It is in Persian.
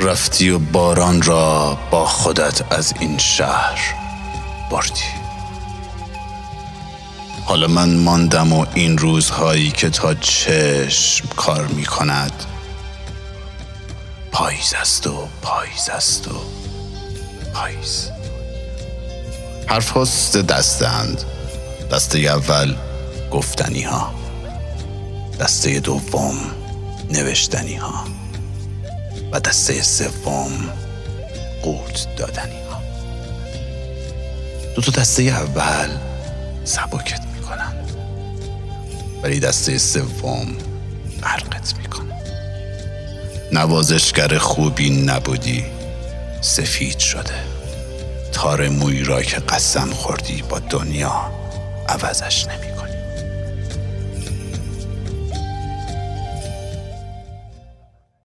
رفتی و باران را با خودت از این شهر بردی. حالا من ماندم و این روزهایی که تا چشم کار می کند پاییز است و پاییز است و پاییز. حرف هست دستند. دسته اول گفتنی ها دسته دوم نوشتنی ها و دسته سوم قوت دادنی ها دو تا دسته اول سبکت می‌کنن. ولی دسته سوم غرقت می‌کنن. نوازشگر خوبی نبودی سفید شده. تار موی را که قسم خوردی با دنیا عوضش نمی‌کنی.